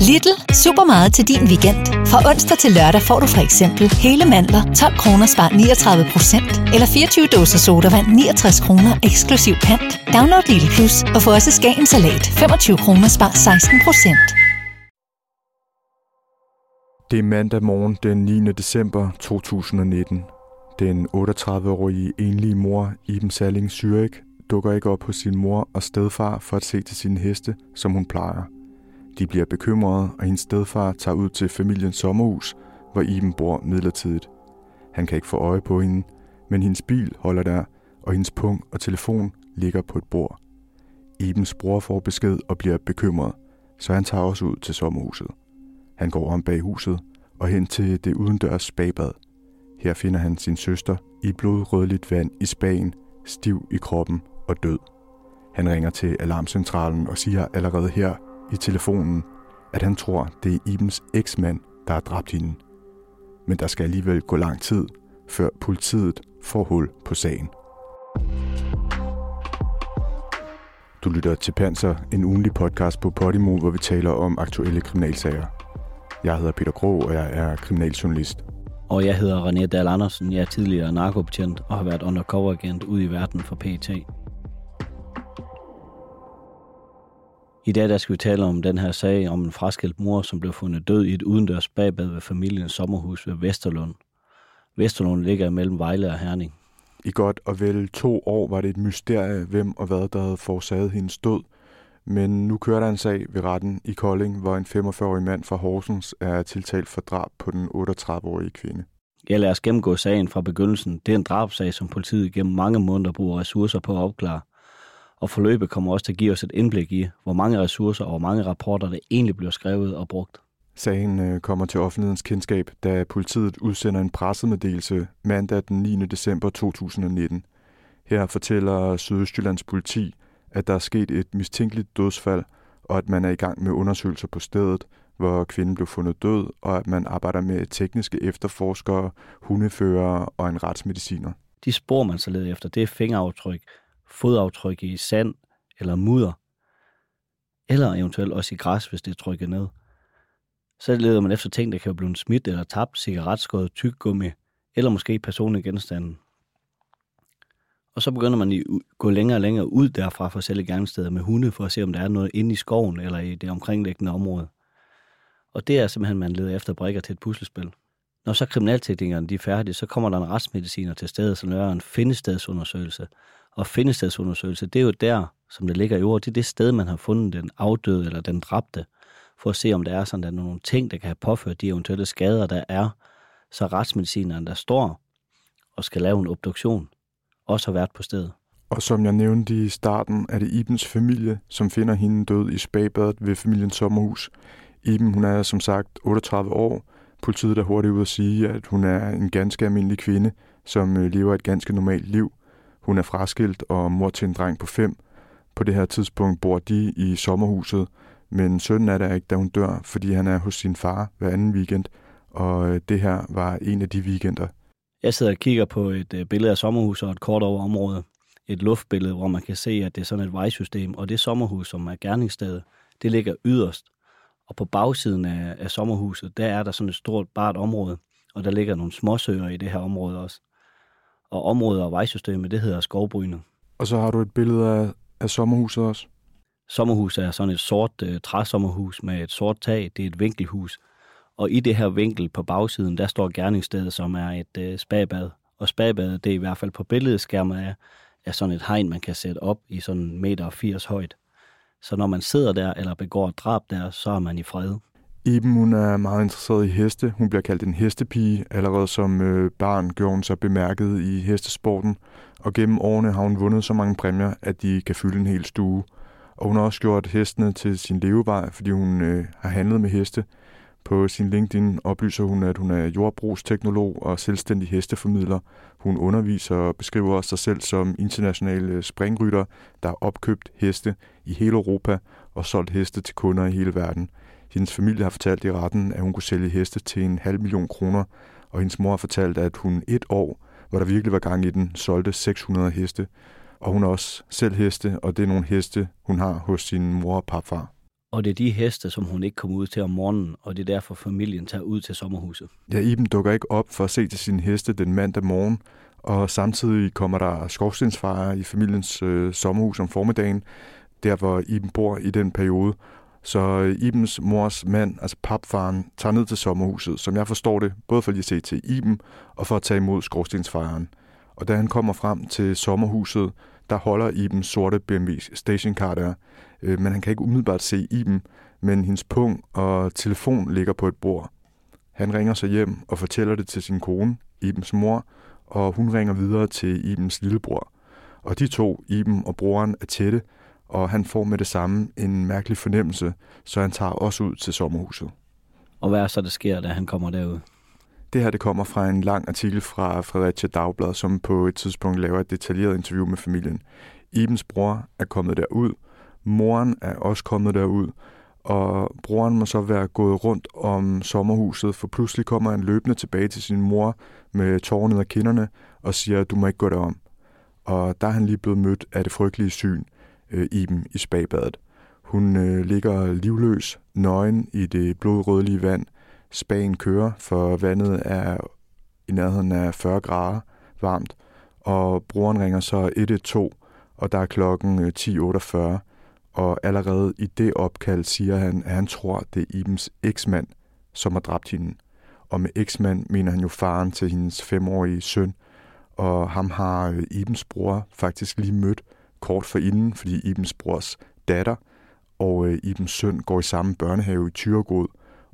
Little Super meget til din weekend. Fra onsdag til lørdag får du for eksempel hele mandler 12 kroner spar 39 procent. Eller 24 dåser sodavand 69 kroner eksklusiv pant. Download Little Plus og få også Skagen Salat 25 kroner spar 16 procent. Det er mandag morgen den 9. december 2019. Den 38-årige enlige mor, Iben Salling Zürich dukker ikke op hos sin mor og stedfar for at se til sine heste, som hun plejer. De bliver bekymrede, og hendes stedfar tager ud til familiens sommerhus, hvor Iben bor midlertidigt. Han kan ikke få øje på hende, men hendes bil holder der, og hendes pung og telefon ligger på et bord. Ibens bror får besked og bliver bekymret, så han tager også ud til sommerhuset. Han går om bag huset og hen til det udendørs spabad. Her finder han sin søster i blodrødligt vand i spagen, stiv i kroppen og død. Han ringer til alarmcentralen og siger allerede her i telefonen, at han tror, det er Ibens eksmand, der har dræbt hende. Men der skal alligevel gå lang tid, før politiet får hul på sagen. Du lytter til Panser, en ugenlig podcast på Podimo, hvor vi taler om aktuelle kriminalsager. Jeg hedder Peter Grå, og jeg er kriminaljournalist. Og jeg hedder René Dahl Andersen. Jeg er tidligere narkobetjent og har været undercover agent ude i verden for PT. I dag der skal vi tale om den her sag om en fraskilt mor, som blev fundet død i et udendørs bagbad ved familiens sommerhus ved Vesterlund. Vesterlund ligger mellem Vejle og Herning. I godt og vel to år var det et mysterie, hvem og hvad der havde forårsaget hendes død. Men nu kører der en sag ved retten i Kolding, hvor en 45-årig mand fra Horsens er tiltalt for drab på den 38-årige kvinde. Jeg lader os gennemgå sagen fra begyndelsen. Det er en drabsag, som politiet gennem mange måneder bruger ressourcer på at opklare og forløbet kommer også til at give os et indblik i, hvor mange ressourcer og hvor mange rapporter, der egentlig bliver skrevet og brugt. Sagen øh, kommer til offentlighedens kendskab, da politiet udsender en pressemeddelelse mandag den 9. december 2019. Her fortæller Sydøstjyllands politi, at der er sket et mistænkeligt dødsfald, og at man er i gang med undersøgelser på stedet, hvor kvinden blev fundet død, og at man arbejder med tekniske efterforskere, hundeførere og en retsmediciner. De spor, man så leder efter, det er fingeraftryk, fodaftryk i sand eller mudder, eller eventuelt også i græs, hvis det er trykket ned. Så leder man efter ting, der kan blive smidt eller tabt, cigaretskåret, tyggegummi, eller måske personlige genstande. Og så begynder man at gå længere og længere ud derfra for selve gerningssteder med hunde, for at se, om der er noget inde i skoven eller i det omkringliggende område. Og det er simpelthen, man leder efter brikker til et puslespil. Når så kriminalteknikerne de er færdige, så kommer der en retsmediciner til stedet, som laver en findestedsundersøgelse, og findestedsundersøgelse, det er jo der, som det ligger i ordet, det er det sted, man har fundet den afdøde eller den dræbte, for at se, om der er sådan, der er nogle ting, der kan have påført de eventuelle skader, der er. Så retsmedicineren, der står og skal lave en obduktion, også har været på stedet. Og som jeg nævnte i starten, er det Ibens familie, som finder hende død i spabadet ved familiens sommerhus. Iben, hun er som sagt 38 år. Politiet er hurtigt ud at sige, at hun er en ganske almindelig kvinde, som øh, lever et ganske normalt liv. Hun er fraskilt og mor til en dreng på fem. På det her tidspunkt bor de i sommerhuset, men sønnen er der ikke, da hun dør, fordi han er hos sin far hver anden weekend, og øh, det her var en af de weekender. Jeg sidder og kigger på et øh, billede af sommerhuset og et kort over området. Et luftbillede, hvor man kan se, at det er sådan et vejsystem, og det sommerhus, som er gerningsstedet, det ligger yderst. Og på bagsiden af, af sommerhuset, der er der sådan et stort bart område, og der ligger nogle småsøer i det her område også og området og vejsystemet, det hedder skovbryne. Og så har du et billede af, af sommerhuset også? Sommerhuset er sådan et sort øh, træsommerhus med et sort tag. Det er et vinkelhus. Og i det her vinkel på bagsiden, der står gerningsstedet, som er et øh, spagbad. Og spagbadet, det er i hvert fald på billedskærmen, er, er sådan et hegn, man kan sætte op i sådan en meter 80 højt. Så når man sidder der eller begår drab der, så er man i fred. Iben hun er meget interesseret i heste. Hun bliver kaldt en hestepige. Allerede som øh, barn gjorde hun så bemærket i hestesporten. Og gennem årene har hun vundet så mange præmier, at de kan fylde en hel stue. Og hun har også gjort hestene til sin levevej, fordi hun øh, har handlet med heste. På sin LinkedIn oplyser hun, at hun er jordbrugsteknolog og selvstændig hesteformidler. Hun underviser og beskriver sig selv som internationale springrytter, der har opkøbt heste i hele Europa og solgt heste til kunder i hele verden. Hendes familie har fortalt i retten, at hun kunne sælge heste til en halv million kroner, og hendes mor har fortalt, at hun et år, hvor der virkelig var gang i den, solgte 600 heste. Og hun har også selv heste, og det er nogle heste, hun har hos sin mor og papfar. Og det er de heste, som hun ikke kommer ud til om morgenen, og det er derfor familien tager ud til sommerhuset. Ja, Iben dukker ikke op for at se til sine heste den mandag morgen, og samtidig kommer der skorstensfejre i familiens øh, sommerhus om formiddagen, der hvor Iben bor i den periode. Så øh, Ibens mors mand, altså papfaren, tager ned til sommerhuset, som jeg forstår det, både for lige at se til Iben og for at tage imod skorstensfejren. Og da han kommer frem til sommerhuset, der holder Iben sorte BMW's stationcar der, øh, men han kan ikke umiddelbart se Iben, men hendes pung og telefon ligger på et bord. Han ringer så hjem og fortæller det til sin kone, Ibens mor, og hun ringer videre til Ibens lillebror. Og de to, Iben og broren, er tætte, og han får med det samme en mærkelig fornemmelse, så han tager også ud til sommerhuset. Og hvad er så, der sker, da han kommer derud? Det her det kommer fra en lang artikel fra Fredericia Dagblad, som på et tidspunkt laver et detaljeret interview med familien. Ibens bror er kommet derud, moren er også kommet derud, og broren må så være gået rundt om sommerhuset, for pludselig kommer han løbende tilbage til sin mor med tårer ned ad kinderne og siger, du må ikke gå derom. Og der er han lige blevet mødt af det frygtelige syn, øh, Iben i spagbadet. Hun øh, ligger livløs, nøgen i det blodrødlige vand. Spagen kører, for vandet er i nærheden af 40 grader varmt, og brugeren ringer så 112, og der er klokken øh, 10.48, og allerede i det opkald siger han, at han tror, det er Ibens eksmand, som har dræbt hende. Og med eksmand mener han jo faren til hendes femårige søn, og ham har øh, Ibens bror faktisk lige mødt kort for inden, fordi Ibens brors datter og øh, Ibens søn går i samme børnehave i Tyregod,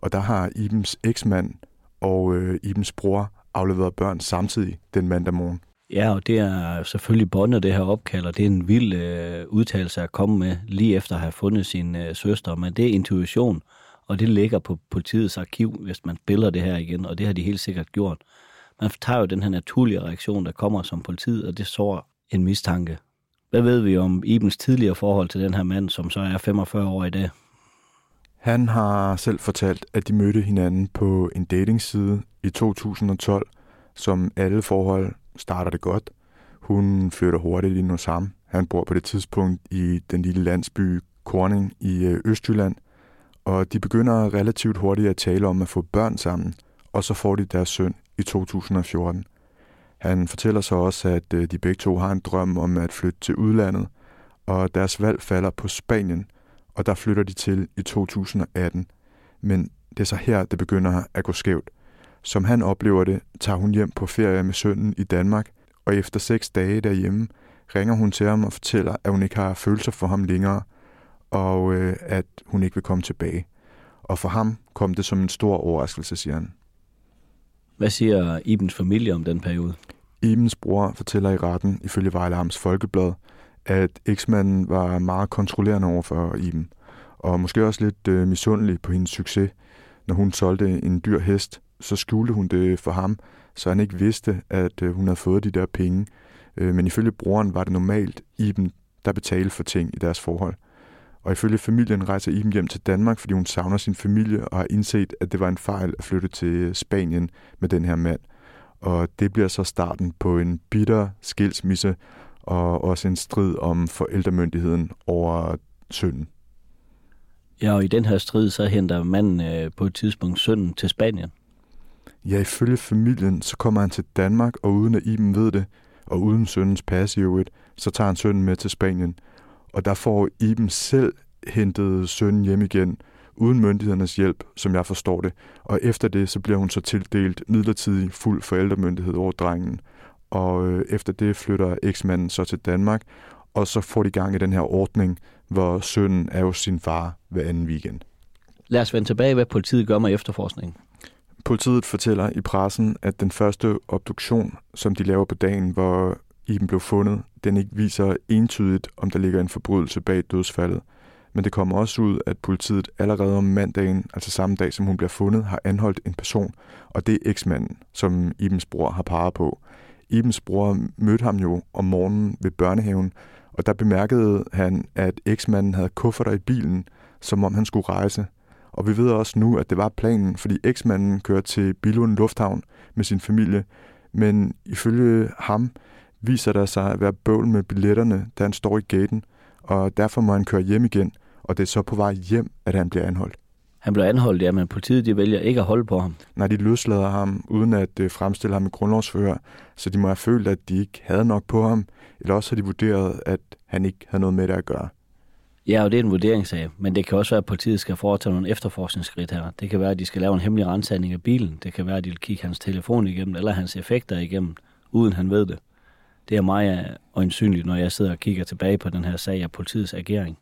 og der har Ibens eksmand og øh, Ibens bror afleveret børn samtidig den mandag morgen. Ja, og det er selvfølgelig båndet det her opkald, og det er en vild øh, udtalelse at komme med lige efter at have fundet sin øh, søster, men det er intuition, og det ligger på politiets arkiv, hvis man spiller det her igen, og det har de helt sikkert gjort. Man tager jo den her naturlige reaktion, der kommer som politiet, og det sår en mistanke. Hvad ved vi om Ibens tidligere forhold til den her mand, som så er 45 år i dag? Han har selv fortalt, at de mødte hinanden på en datingside i 2012. Som alle forhold starter det godt. Hun flytter hurtigt ind hos ham. Han bor på det tidspunkt i den lille landsby Korning i øh, Østjylland. Og de begynder relativt hurtigt at tale om at få børn sammen, og så får de deres søn i 2014. Han fortæller så også, at øh, de begge to har en drøm om at flytte til udlandet, og deres valg falder på Spanien, og der flytter de til i 2018. Men det er så her, det begynder at gå skævt. Som han oplever det, tager hun hjem på ferie med sønnen i Danmark, og efter seks dage derhjemme ringer hun til ham og fortæller, at hun ikke har følelser for ham længere, og øh, at hun ikke vil komme tilbage. Og for ham kom det som en stor overraskelse, siger han. Hvad siger Ibens familie om den periode? Ibens bror fortæller i retten, ifølge Vejle Folkeblad, at eksmanden var meget kontrollerende over for Iben, og måske også lidt øh, misundelig på hendes succes. Når hun solgte en dyr hest, så skjulte hun det for ham, så han ikke vidste, at øh, hun havde fået de der penge. Øh, men ifølge broren var det normalt Iben, der betalte for ting i deres forhold. Og ifølge familien rejser Iben hjem til Danmark, fordi hun savner sin familie og har indset, at det var en fejl at flytte til Spanien med den her mand. Og det bliver så starten på en bitter skilsmisse og også en strid om forældremyndigheden over sønnen. Ja, og i den her strid, så henter manden øh, på et tidspunkt sønnen til Spanien. Ja, ifølge familien, så kommer han til Danmark, og uden at Iben ved det, og uden sønnens pas i øvrigt, så tager han sønnen med til Spanien. Og der får Iben selv hentet sønnen hjem igen, uden myndighedernes hjælp, som jeg forstår det. Og efter det, så bliver hun så tildelt midlertidig fuld forældremyndighed over drengen. Og øh, efter det flytter eksmanden så til Danmark, og så får de gang i den her ordning, hvor sønnen er jo sin far hver anden weekend. Lad os vende tilbage, hvad politiet gør med efterforskningen. Politiet fortæller i pressen, at den første obduktion, som de laver på dagen, hvor Iben blev fundet, den ikke viser entydigt, om der ligger en forbrydelse bag dødsfaldet. Men det kommer også ud, at politiet allerede om mandagen, altså samme dag som hun bliver fundet, har anholdt en person, og det er eksmanden, som Ibens bror har peget på. Ibens bror mødte ham jo om morgenen ved børnehaven, og der bemærkede han, at eksmanden havde kufferter i bilen, som om han skulle rejse. Og vi ved også nu, at det var planen, fordi eksmanden kørte til Billund Lufthavn med sin familie, men ifølge ham viser der sig at være bøvl med billetterne, da han står i gaten, og derfor må han køre hjem igen, og det er så på vej hjem, at han bliver anholdt. Han blev anholdt, ja, men politiet de vælger ikke at holde på ham. Nej, de løslader ham, uden at øh, fremstille ham i grundlovsfører, så de må have følt, at de ikke havde nok på ham, eller også har de vurderet, at han ikke havde noget med det at gøre. Ja, og det er en vurderingssag, men det kan også være, at politiet skal foretage nogle efterforskningsskridt her. Det kan være, at de skal lave en hemmelig rensagning af bilen. Det kan være, at de vil kigge hans telefon igennem, eller hans effekter igennem, uden han ved det. Det er meget øjensynligt, når jeg sidder og kigger tilbage på den her sag af politiets agering.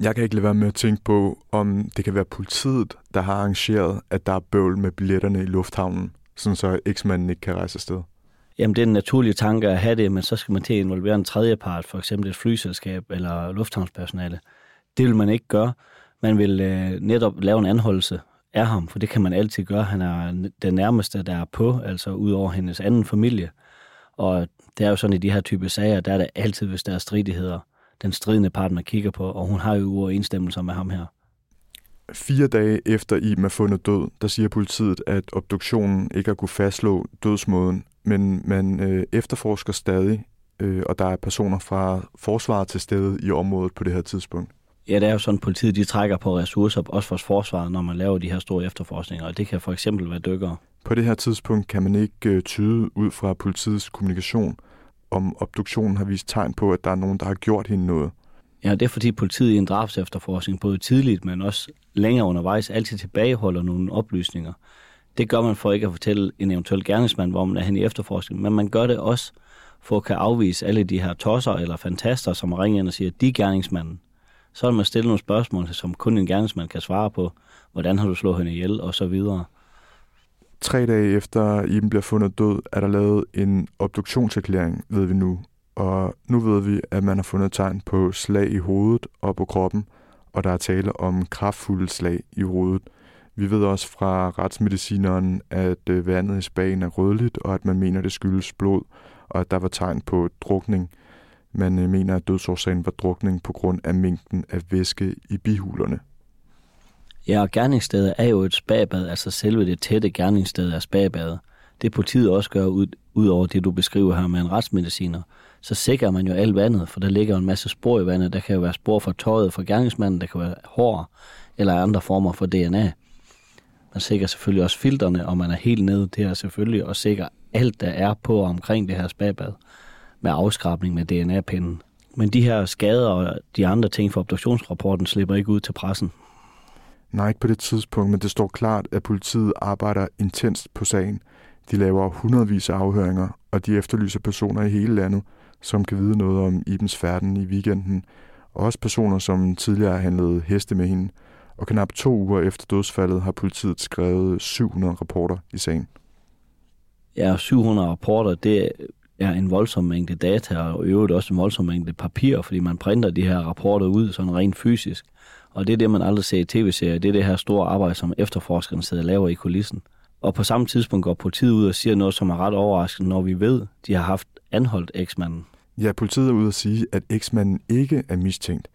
Jeg kan ikke lade være med at tænke på, om det kan være politiet, der har arrangeret, at der er bøvl med billetterne i lufthavnen, sådan så eksmanden ikke kan rejse afsted. Jamen, det er en naturlig tanke at have det, men så skal man til at involvere en tredje part, for eksempel et flyselskab eller lufthavnspersonale. Det vil man ikke gøre. Man vil øh, netop lave en anholdelse af ham, for det kan man altid gøre. Han er den nærmeste, der er på, altså ud over hendes anden familie. Og det er jo sådan i de her type sager, der er det altid, hvis der er stridigheder, den stridende part, man kigger på, og hun har jo uoverensstemmelser med ham her. Fire dage efter Iben er fundet død, der siger politiet, at obduktionen ikke har kunne fastslå dødsmåden, men man øh, efterforsker stadig, øh, og der er personer fra forsvaret til stede i området på det her tidspunkt. Ja, det er jo sådan, at politiet de trækker på ressourcer, også for forsvaret, når man laver de her store efterforskninger, og det kan for eksempel være dykkere. På det her tidspunkt kan man ikke øh, tyde ud fra politiets kommunikation, om obduktionen har vist tegn på, at der er nogen, der har gjort hende noget. Ja, det er fordi politiet i en drabsefterforskning, både tidligt, men også længere undervejs, altid tilbageholder nogle oplysninger. Det gør man for ikke at fortælle en eventuel gerningsmand, hvor man er hen i efterforskningen, men man gør det også for at kan afvise alle de her tosser eller fantaster, som ringer ind og siger, de er gerningsmanden. Så vil man stille nogle spørgsmål, som kun en gerningsmand kan svare på. Hvordan har du slået hende ihjel, og så videre. Tre dage efter Iben bliver fundet død, er der lavet en obduktionserklæring, ved vi nu. Og nu ved vi, at man har fundet tegn på slag i hovedet og på kroppen, og der er tale om kraftfulde slag i hovedet. Vi ved også fra retsmedicineren, at øh, vandet i spagen er rødligt, og at man mener, det skyldes blod, og at der var tegn på drukning. Man øh, mener, at dødsårsagen var drukning på grund af mængden af væske i bihulerne. Ja, og gerningsstedet er jo et spabad, altså selve det tætte gerningssted er spabadet. Det politiet også gør ud, ud over det, du beskriver her med en retsmediciner, så sikrer man jo alt vandet, for der ligger en masse spor i vandet. Der kan jo være spor fra tøjet fra gerningsmanden, der kan være hår eller andre former for DNA. Man sikrer selvfølgelig også filterne, og man er helt nede til at selvfølgelig og sikre alt, der er på og omkring det her spabad med afskrabning med DNA-pinden. Men de her skader og de andre ting fra obduktionsrapporten slipper ikke ud til pressen. Nej, ikke på det tidspunkt, men det står klart, at politiet arbejder intenst på sagen. De laver hundredvis af afhøringer, og de efterlyser personer i hele landet, som kan vide noget om Ibens færden i weekenden, og også personer, som tidligere har handlet heste med hende. Og knap to uger efter dødsfaldet har politiet skrevet 700 rapporter i sagen. Ja, 700 rapporter, det er en voldsom mængde data, og i øvrigt også en voldsom mængde papir, fordi man printer de her rapporter ud sådan rent fysisk. Og det er det, man aldrig ser i tv-serier. Det er det her store arbejde, som efterforskerne sidder og laver i kulissen. Og på samme tidspunkt går politiet ud og siger noget, som er ret overraskende, når vi ved, de har haft anholdt eksmanden. Ja, politiet er ude at sige, at eksmanden ikke er mistænkt.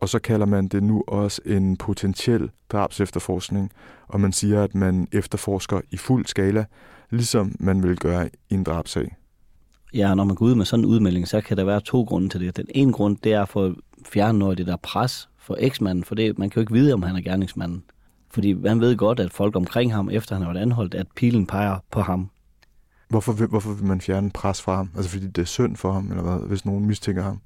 Og så kalder man det nu også en potentiel drabsefterforskning, og man siger, at man efterforsker i fuld skala, ligesom man vil gøre i en drabsag. Ja, når man går ud med sådan en udmelding, så kan der være to grunde til det. Den ene grund, det er for at fjerne noget af det der pres for eksmanden, for det, man kan jo ikke vide, om han er gerningsmanden. Fordi man ved godt, at folk omkring ham, efter han har været anholdt, at pilen peger på ham. Hvorfor vil, hvorfor vil man fjerne pres fra ham? Altså fordi det er synd for ham, eller hvad, hvis nogen mistænker ham?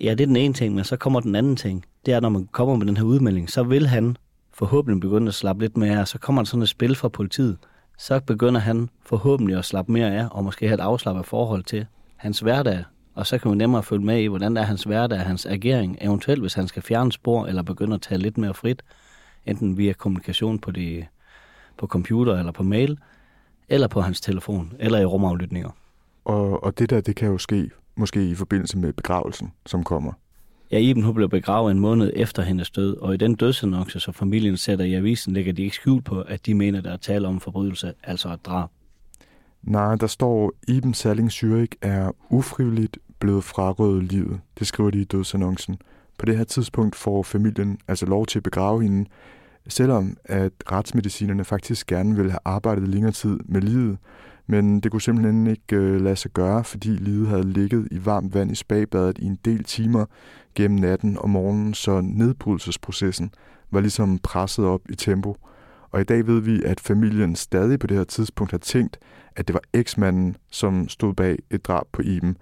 Ja, det er den ene ting, men så kommer den anden ting. Det er, når man kommer med den her udmelding, så vil han forhåbentlig begynde at slappe lidt mere af. Så kommer der sådan et spil fra politiet. Så begynder han forhåbentlig at slappe mere af, og måske have et afslappet forhold til hans hverdag. Og så kan man nemmere følge med i, hvordan er hans hverdag, hans agering, eventuelt hvis han skal fjerne spor, eller begynde at tage lidt mere frit, enten via kommunikation på, det, på computer eller på mail, eller på hans telefon, eller i rumaflytninger. Og, og det der, det kan jo ske måske i forbindelse med begravelsen, som kommer. Ja, Iben hun blev begravet en måned efter hendes død, og i den dødsannonce, som familien sætter i avisen, lægger de ikke skjult på, at de mener, der er tale om forbrydelse, altså et drab. Nej, der står, Iben Salling Zürich er ufrivilligt blevet frarøvet livet. Det skriver de i dødsannoncen. På det her tidspunkt får familien altså lov til at begrave hende, selvom at retsmedicinerne faktisk gerne ville have arbejdet længere tid med livet, Men det kunne simpelthen ikke øh, lade sig gøre, fordi livet havde ligget i varmt vand i spagbadet i en del timer gennem natten og morgenen, så nedbrydelsesprocessen var ligesom presset op i tempo. Og i dag ved vi, at familien stadig på det her tidspunkt har tænkt, at det var eksmanden, som stod bag et drab på Iben.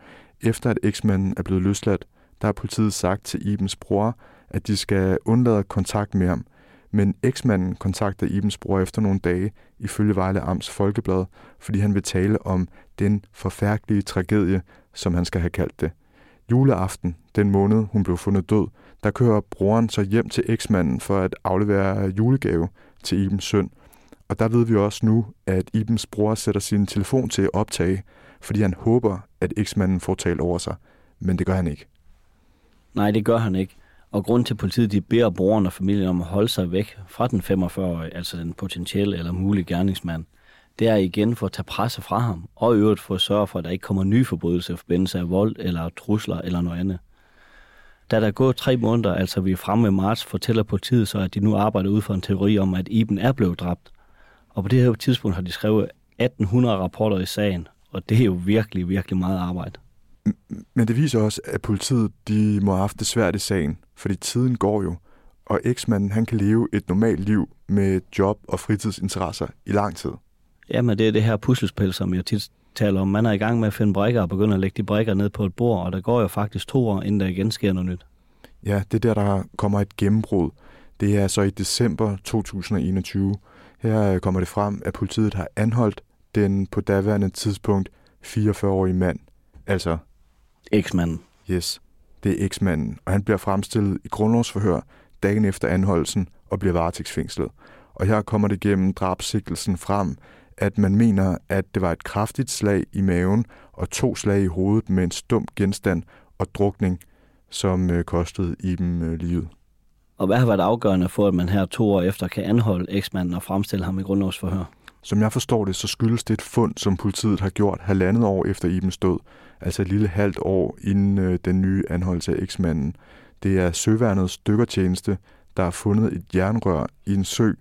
Efter at eksmanden er blevet løsladt, der har politiet sagt til Ibens bror, at de skal undlade kontakt med ham. Men eksmanden kontakter Ibens bror efter nogle dage, ifølge Vejle Amts Folkeblad, fordi han vil tale om den forfærdelige tragedie, som han skal have kaldt det. Juleaften, den måned hun blev fundet død, der kører broren så hjem til eksmanden for at aflevere julegave til Ibens søn. Og der ved vi også nu, at Ibens bror sætter sin telefon til at optage, fordi han håber, at eksmanden får talt over sig. Men det gør han ikke. Nej, det gør han ikke. Og grund til, at politiet de beder broren og familien om at holde sig væk fra den 45-årige, altså den potentielle eller mulige gerningsmand, det er igen for at tage presse fra ham, og i øvrigt for at sørge for, at der ikke kommer nye forbrydelser i forbindelse af vold eller trusler eller noget andet. Da der er gået tre måneder, altså vi er fremme i marts, fortæller politiet så, at de nu arbejder ud fra en teori om, at Iben er blevet dræbt. Og på det her tidspunkt har de skrevet 1800 rapporter i sagen, og det er jo virkelig, virkelig meget arbejde. Men det viser også, at politiet de må have haft det svært i sagen, fordi tiden går jo, og eksmanden han kan leve et normalt liv med job og fritidsinteresser i lang tid. Jamen, det er det her puslespil, som jeg tit taler om. Man er i gang med at finde brækker og begynder at lægge de brækker ned på et bord, og der går jo faktisk to år, inden der igen sker noget nyt. Ja, det er der, der kommer et gennembrud. Det er så i december 2021. Her kommer det frem, at politiet har anholdt den på daværende tidspunkt 44-årige mand. Altså... Eksmanden. Yes, det er eksmanden, og han bliver fremstillet i grundlovsforhør dagen efter anholdelsen og bliver varetægtsfængslet. Og her kommer det gennem drabsigtelsen frem, at man mener, at det var et kraftigt slag i maven og to slag i hovedet med en stum genstand og drukning, som øh, kostede i dem øh, livet. Og hvad har været afgørende for, at man her to år efter kan anholde eksmanden og fremstille ham i grundlovsforhør? Som jeg forstår det, så skyldes det et fund, som politiet har gjort halvandet år efter Ibens død, altså et lille halvt år inden øh, den nye anholdelse af eksmanden. Det er Søværnets dykkertjeneste, der har fundet et jernrør i en sø,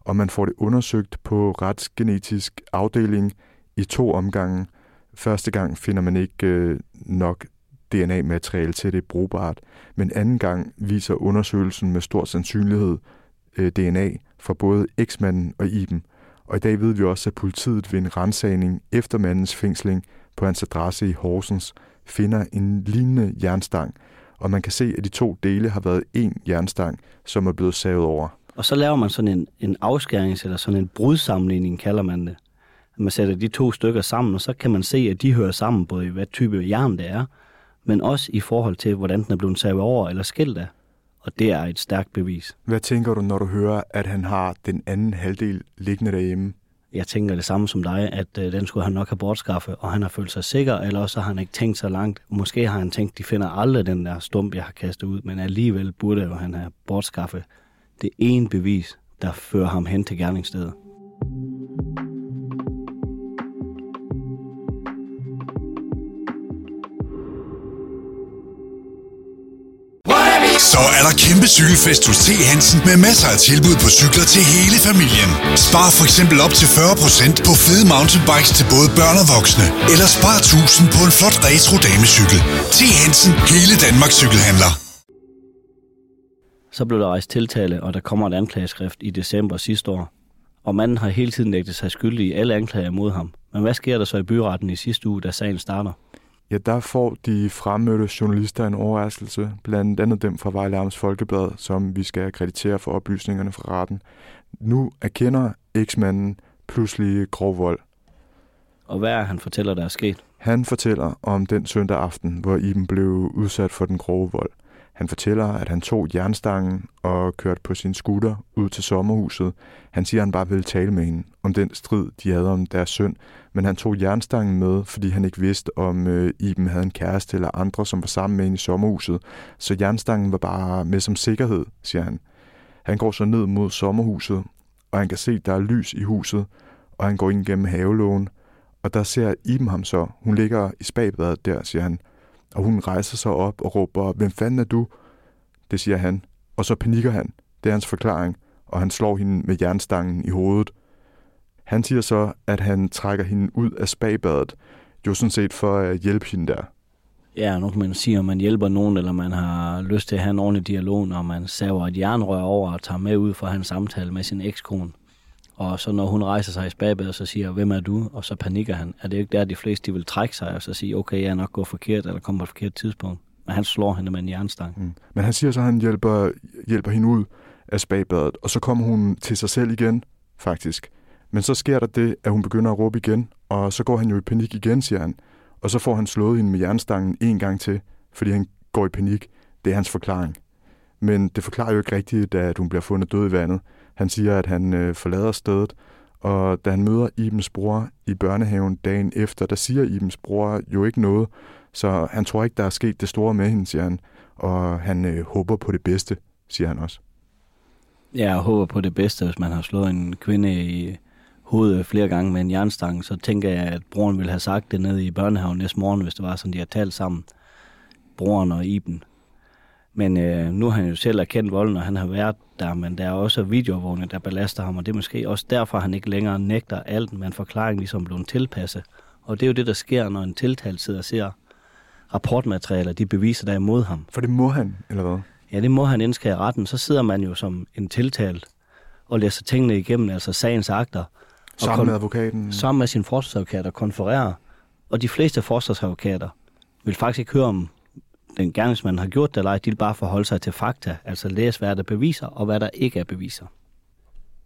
og man får det undersøgt på retsgenetisk afdeling i to omgange. Første gang finder man ikke øh, nok DNA-materiale til det brugbart, men anden gang viser undersøgelsen med stor sandsynlighed øh, DNA fra både eksmanden og Iben. Og i dag ved vi også, at politiet ved en rensagning efter mandens fængsling på hans adresse i Horsens finder en lignende jernstang, og man kan se, at de to dele har været en jernstang, som er blevet savet over. Og så laver man sådan en, en afskærings- eller sådan en brudsammenligning, kalder man det. Man sætter de to stykker sammen, og så kan man se, at de hører sammen, både i hvad type jern det er, men også i forhold til, hvordan den er blevet savet over eller skilt af. Og det er et stærkt bevis. Hvad tænker du, når du hører, at han har den anden halvdel liggende derhjemme? Jeg tænker det samme som dig, at øh, den skulle han nok have bortskaffet, og han har følt sig sikker, eller også har han ikke tænkt så langt. Måske har han tænkt, de finder aldrig den der stump, jeg har kastet ud, men alligevel burde jo han have bortskaffet det ene bevis, der fører ham hen til gerningsstedet. Så er der kæmpe cykelfest hos T. Hansen med masser af tilbud på cykler til hele familien. Spar for eksempel op til 40% på fede mountainbikes til både børn og voksne. Eller spar 1000 på en flot retro damecykel. T. Hansen, hele Danmarks cykelhandler. Så blev der rejst tiltale, og der kommer et anklageskrift i december sidste år. Og manden har hele tiden nægtet sig skyldig i alle anklager mod ham. Men hvad sker der så i byretten i sidste uge, da sagen starter? Ja, der får de fremmødte journalister en overraskelse, blandt andet dem fra Vejle Amts Folkeblad, som vi skal kreditere for oplysningerne fra retten. Nu erkender eksmanden pludselig grov vold. Og hvad er han fortæller, der er sket? Han fortæller om den søndag aften, hvor Iben blev udsat for den grove vold. Han fortæller, at han tog jernstangen og kørte på sin scooter ud til sommerhuset. Han siger, at han bare ville tale med hende om den strid, de havde om deres søn, men han tog jernstangen med, fordi han ikke vidste, om øh, Iben havde en kæreste eller andre, som var sammen med hende i sommerhuset. Så jernstangen var bare med som sikkerhed, siger han. Han går så ned mod sommerhuset, og han kan se, at der er lys i huset, og han går ind gennem havelågen, og der ser Iben ham så. Hun ligger i spagbadet der, siger han. Og hun rejser sig op og råber, hvem fanden er du? Det siger han. Og så panikker han. Det er hans forklaring. Og han slår hende med jernstangen i hovedet. Han siger så, at han trækker hende ud af spagbadet, jo sådan set for at hjælpe hende der. Ja, nu kan man sige, om man hjælper nogen, eller man har lyst til at have en ordentlig dialog, når man saver et jernrør over og tager med ud for at have en samtale med sin ekskone. Og så når hun rejser sig i spagbadet, så siger hvem er du? Og så panikker han. Er det ikke der, de fleste de vil trække sig og så sige, okay, jeg er nok gået forkert, eller kommer på et forkert tidspunkt. Men han slår hende med en jernstang. Mm. Men han siger så, at han hjælper, hjælper hende ud af spagbadet, og så kommer hun til sig selv igen, faktisk. Men så sker der det, at hun begynder at råbe igen, og så går han jo i panik igen, siger han. Og så får han slået hende med jernstangen en gang til, fordi han går i panik. Det er hans forklaring. Men det forklarer jo ikke rigtigt, at hun bliver fundet død i vandet. Han siger, at han øh, forlader stedet, og da han møder Ibens bror i børnehaven dagen efter, der siger Ibens bror jo ikke noget, så han tror ikke, der er sket det store med hende, siger han. Og han øh, håber på det bedste, siger han også. Ja, jeg håber på det bedste, hvis man har slået en kvinde i hovedet flere gange med en jernstang, så tænker jeg, at broren ville have sagt det nede i børnehaven næste morgen, hvis det var sådan, de har talt sammen, broren og Iben. Men øh, nu har han jo selv erkendt volden, og han har været der, men der er også videoovervågning, der belaster ham, og det er måske også derfor, han ikke længere nægter alt, men forklaringen ligesom blevet tilpasset. Og det er jo det, der sker, når en tiltalt sidder og ser rapportmaterialer, de beviser, der er imod ham. For det må han, eller hvad? Ja, det må han indskære retten. Så sidder man jo som en tiltalt og læser tingene igennem, altså sagens akter. Sammen med advokaten? Sammen med sin forsvarsadvokat og konfererer. Og de fleste forsvarsadvokater vil faktisk ikke høre om den gerningsmand har gjort det eller ej. De vil bare forholde sig til fakta, altså læse, hvad der beviser og hvad der ikke er beviser.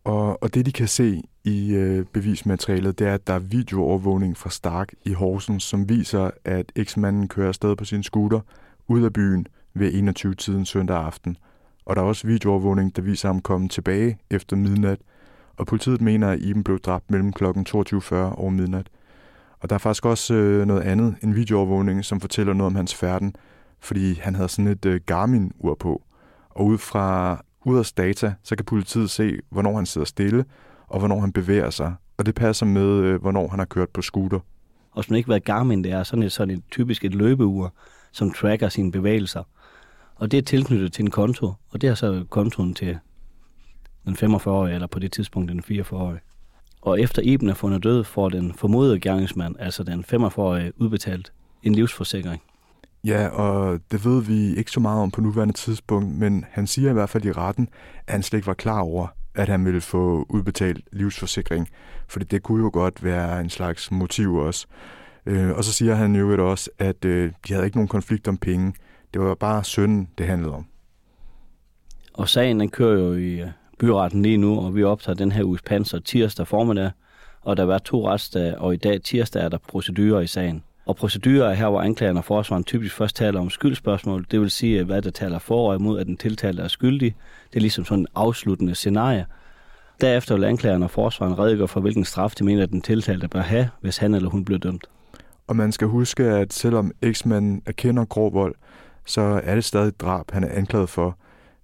Og, og det, de kan se i øh, bevismaterialet, det er, at der er videoovervågning fra Stark i Horsens, som viser, at eksmanden kører afsted på sin scooter ud af byen ved 21-tiden søndag aften. Og der er også videoovervågning, der viser ham komme tilbage efter midnat, og politiet mener, at Iben blev dræbt mellem kl. 22.40 og midnat. Og der er faktisk også øh, noget andet, en videoovervågning, som fortæller noget om hans færden, fordi han havde sådan et øh, Garmin-ur på. Og ud fra UDers data, så kan politiet se, hvornår han sidder stille, og hvornår han bevæger sig. Og det passer med, øh, hvornår han har kørt på scooter. Og som ikke ved Garmin, det er sådan et, sådan et typisk et løbeur, som tracker sine bevægelser. Og det er tilknyttet til en konto, og det er så kontoen til den 45-årige, eller på det tidspunkt den 44-årige. Og efter Iben er fundet død, får den formodede gerningsmand, altså den 45-årige, udbetalt en livsforsikring. Ja, og det ved vi ikke så meget om på nuværende tidspunkt, men han siger i hvert fald i retten, at han slet ikke var klar over, at han ville få udbetalt livsforsikring. Fordi det kunne jo godt være en slags motiv også. Øh, og så siger han jo også, at øh, de havde ikke nogen konflikt om penge. Det var bare sønnen, det handlede om. Og sagen den kører jo i øh, byretten lige nu, og vi optager den her uges panser tirsdag formiddag, og der var to retsdage, og i dag tirsdag er der procedurer i sagen. Og procedurer er her, hvor anklageren og forsvaren typisk først taler om skyldspørgsmål, det vil sige, hvad der taler for og imod, at den tiltalte er skyldig. Det er ligesom sådan en afsluttende scenarie. Derefter vil anklageren og forsvaren redegøre for, hvilken straf de mener, at den tiltalte bør have, hvis han eller hun bliver dømt. Og man skal huske, at selvom eksmanden erkender grov vold, så er det stadig drab, han er anklaget for.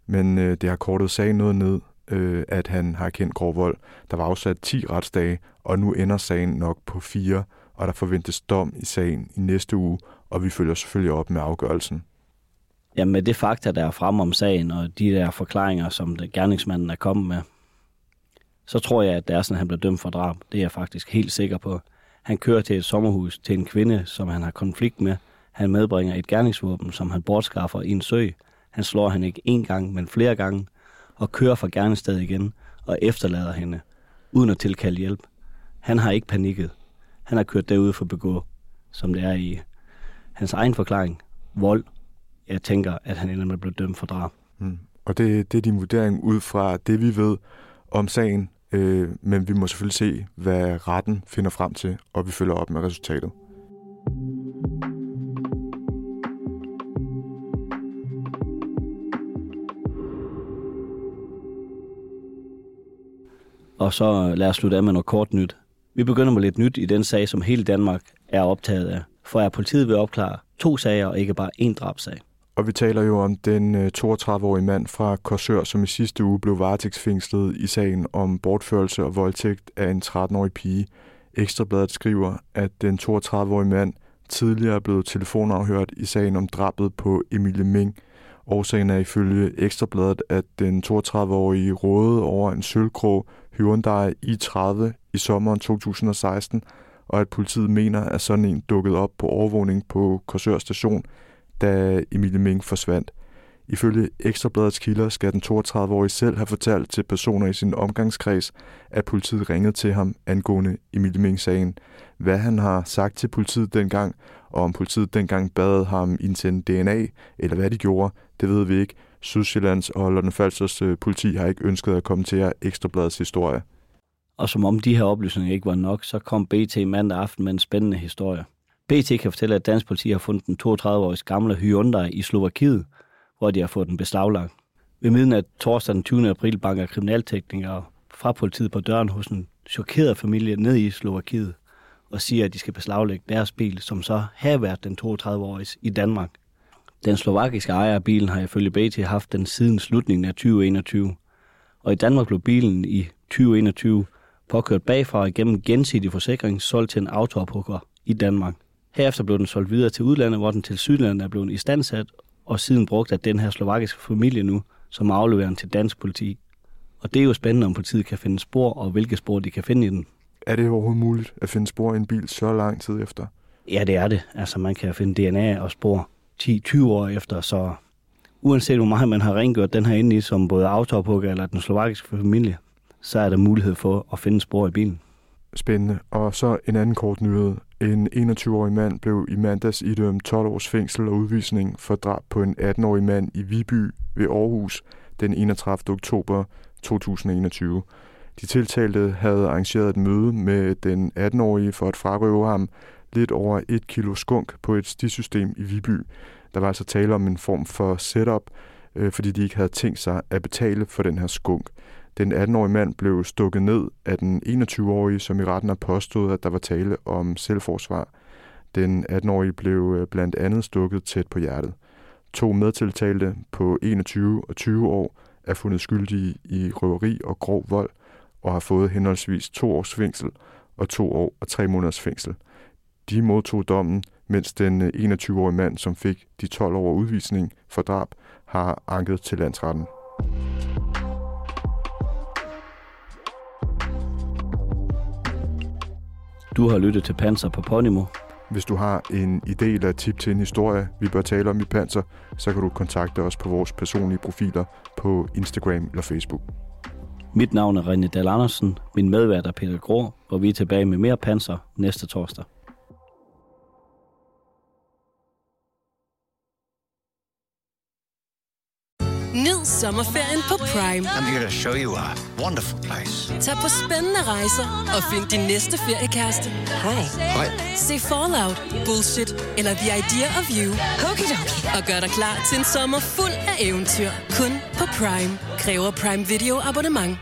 Men øh, det har kortet sagen noget ned, øh, at han har erkendt grov vold. Der var afsat 10 retsdage, og nu ender sagen nok på 4 og der forventes dom i sagen i næste uge, og vi følger selvfølgelig op med afgørelsen. Ja, med det fakta, der er frem om sagen, og de der forklaringer, som gerningsmanden er kommet med, så tror jeg, at det er sådan, at han bliver dømt for drab. Det er jeg faktisk helt sikker på. Han kører til et sommerhus til en kvinde, som han har konflikt med. Han medbringer et gerningsvåben, som han bortskaffer i en sø. Han slår hende ikke én gang, men flere gange, og kører fra gerningsstedet igen og efterlader hende, uden at tilkalde hjælp. Han har ikke panikket han har kørt derud for at begå, som det er i hans egen forklaring, vold. Jeg tænker, at han ender med at blive dømt for drab. Mm. Og det, det er din vurdering ud fra det, vi ved om sagen, øh, men vi må selvfølgelig se, hvad retten finder frem til, og vi følger op med resultatet. Og så lad os slutte af med noget kort nyt. Vi begynder med lidt nyt i den sag, som hele Danmark er optaget af. For er politiet ved at opklare to sager og ikke bare én drabsag. Og vi taler jo om den øh, 32-årige mand fra Korsør, som i sidste uge blev varetægtsfængslet i sagen om bortførelse og voldtægt af en 13-årig pige. Ekstrabladet skriver, at den 32-årige mand tidligere er blevet telefonafhørt i sagen om drabet på Emilie Ming. Årsagen er ifølge Ekstrabladet, at den 32-årige rådede over en sølvkrog Hyundai i30 i sommeren 2016, og at politiet mener, at sådan en dukkede op på overvågning på Korsør station, da Emilie Ming forsvandt. Ifølge Ekstrabladets kilder skal den 32-årige selv have fortalt til personer i sin omgangskreds, at politiet ringede til ham angående Emilie Ming-sagen. Hvad han har sagt til politiet dengang, og om politiet dengang bad ham indsende DNA, eller hvad de gjorde, det ved vi ikke. Sydsjællands og London Falsters øh, politi har ikke ønsket at kommentere Ekstrabladets historie. Og som om de her oplysninger ikke var nok, så kom BT mandag aften med en spændende historie. BT kan fortælle, at dansk politi har fundet den 32-årige gamle Hyundai i Slovakiet, hvor de har fået den beslaglagt. Ved midnat torsdag den 20. april banker kriminalteknikere fra politiet på døren hos en chokeret familie ned i Slovakiet og siger, at de skal beslaglægge deres bil, som så har været den 32-årige i Danmark. Den slovakiske ejer af bilen har ifølge BT haft den siden slutningen af 2021. Og i Danmark blev bilen i 2021 påkørt bagfra igennem gensidig forsikring solgt til en autoophukker i Danmark. Herefter blev den solgt videre til udlandet, hvor den til Sydlandet er blevet istandsat og siden brugt af den her slovakiske familie nu, som afleverer til dansk politi. Og det er jo spændende, om politiet kan finde spor, og hvilke spor de kan finde i den. Er det overhovedet muligt at finde spor i en bil så lang tid efter? Ja, det er det. Altså, man kan finde DNA og spor 10-20 år efter, så uanset hvor meget man har rengjort den her inde i, som både autoophugger eller den slovakiske familie, så er der mulighed for at finde spor i bilen. Spændende. Og så en anden kort nyhed. En 21-årig mand blev i mandags idømt 12 års fængsel og udvisning for drab på en 18-årig mand i Viby ved Aarhus den 31. oktober 2021. De tiltalte havde arrangeret et møde med den 18-årige for at frarøve ham lidt over et kilo skunk på et stisystem i Viby. Der var altså tale om en form for setup, øh, fordi de ikke havde tænkt sig at betale for den her skunk. Den 18-årige mand blev stukket ned af den 21-årige, som i retten har påstået, at der var tale om selvforsvar. Den 18-årige blev øh, blandt andet stukket tæt på hjertet. To medtiltalte på 21 og 20 år er fundet skyldige i røveri og grov vold og har fået henholdsvis to års fængsel og to år og tre måneders fængsel. De modtog dommen, mens den 21-årige øh, mand, som fik de 12 år udvisning for drab, har anket til landsretten. Du har lyttet til Panser på Podimo. Hvis du har en idé eller tip til en historie, vi bør tale om i Panser, så kan du kontakte os på vores personlige profiler på Instagram eller Facebook. Mit navn er René Dahl Andersen, min medvært er Peter Grå, og vi er tilbage med mere Panser næste torsdag. Nyd sommerferien på Prime. I'm here to show you a wonderful place. Tag på spændende rejser og find din næste feriekæreste. Hej. Hej. Se Fallout, Bullshit eller The Idea of You. Og gør dig klar til en sommer fuld af eventyr. Kun på Prime. Kræver Prime Video abonnement.